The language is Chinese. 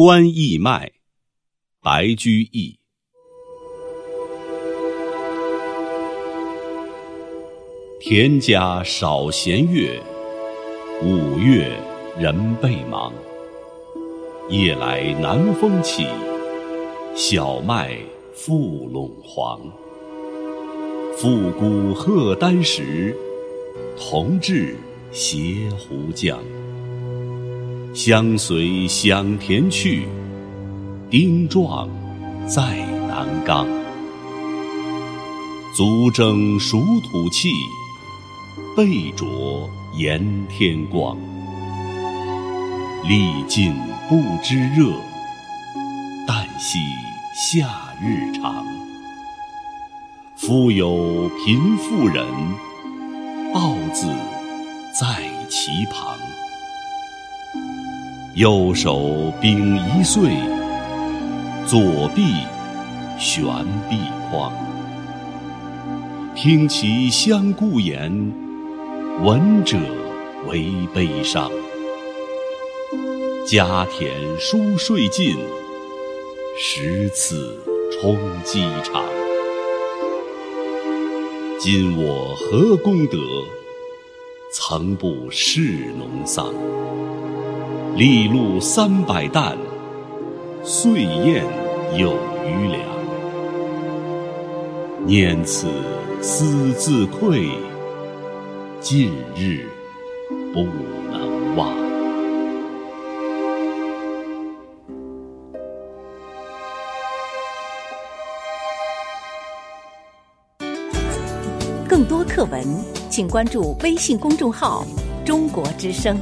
观义脉，白居易。田家少闲月，五月人倍忙。夜来南风起，小麦覆陇黄。复古贺丹时，同治斜壶浆。相随响田去，丁壮在南冈。足蒸暑土气，背灼炎天光。历尽不知热，旦夕夏日长。夫有贫妇人，抱子在其旁。右手秉一岁，左臂悬臂筐。听其相顾言，闻者为悲伤。家田书税尽，食此充饥肠。今我何功德，曾不侍农桑？粒露三百担，岁晏有余粮。念此思自愧，近日不能忘。更多课文，请关注微信公众号“中国之声”。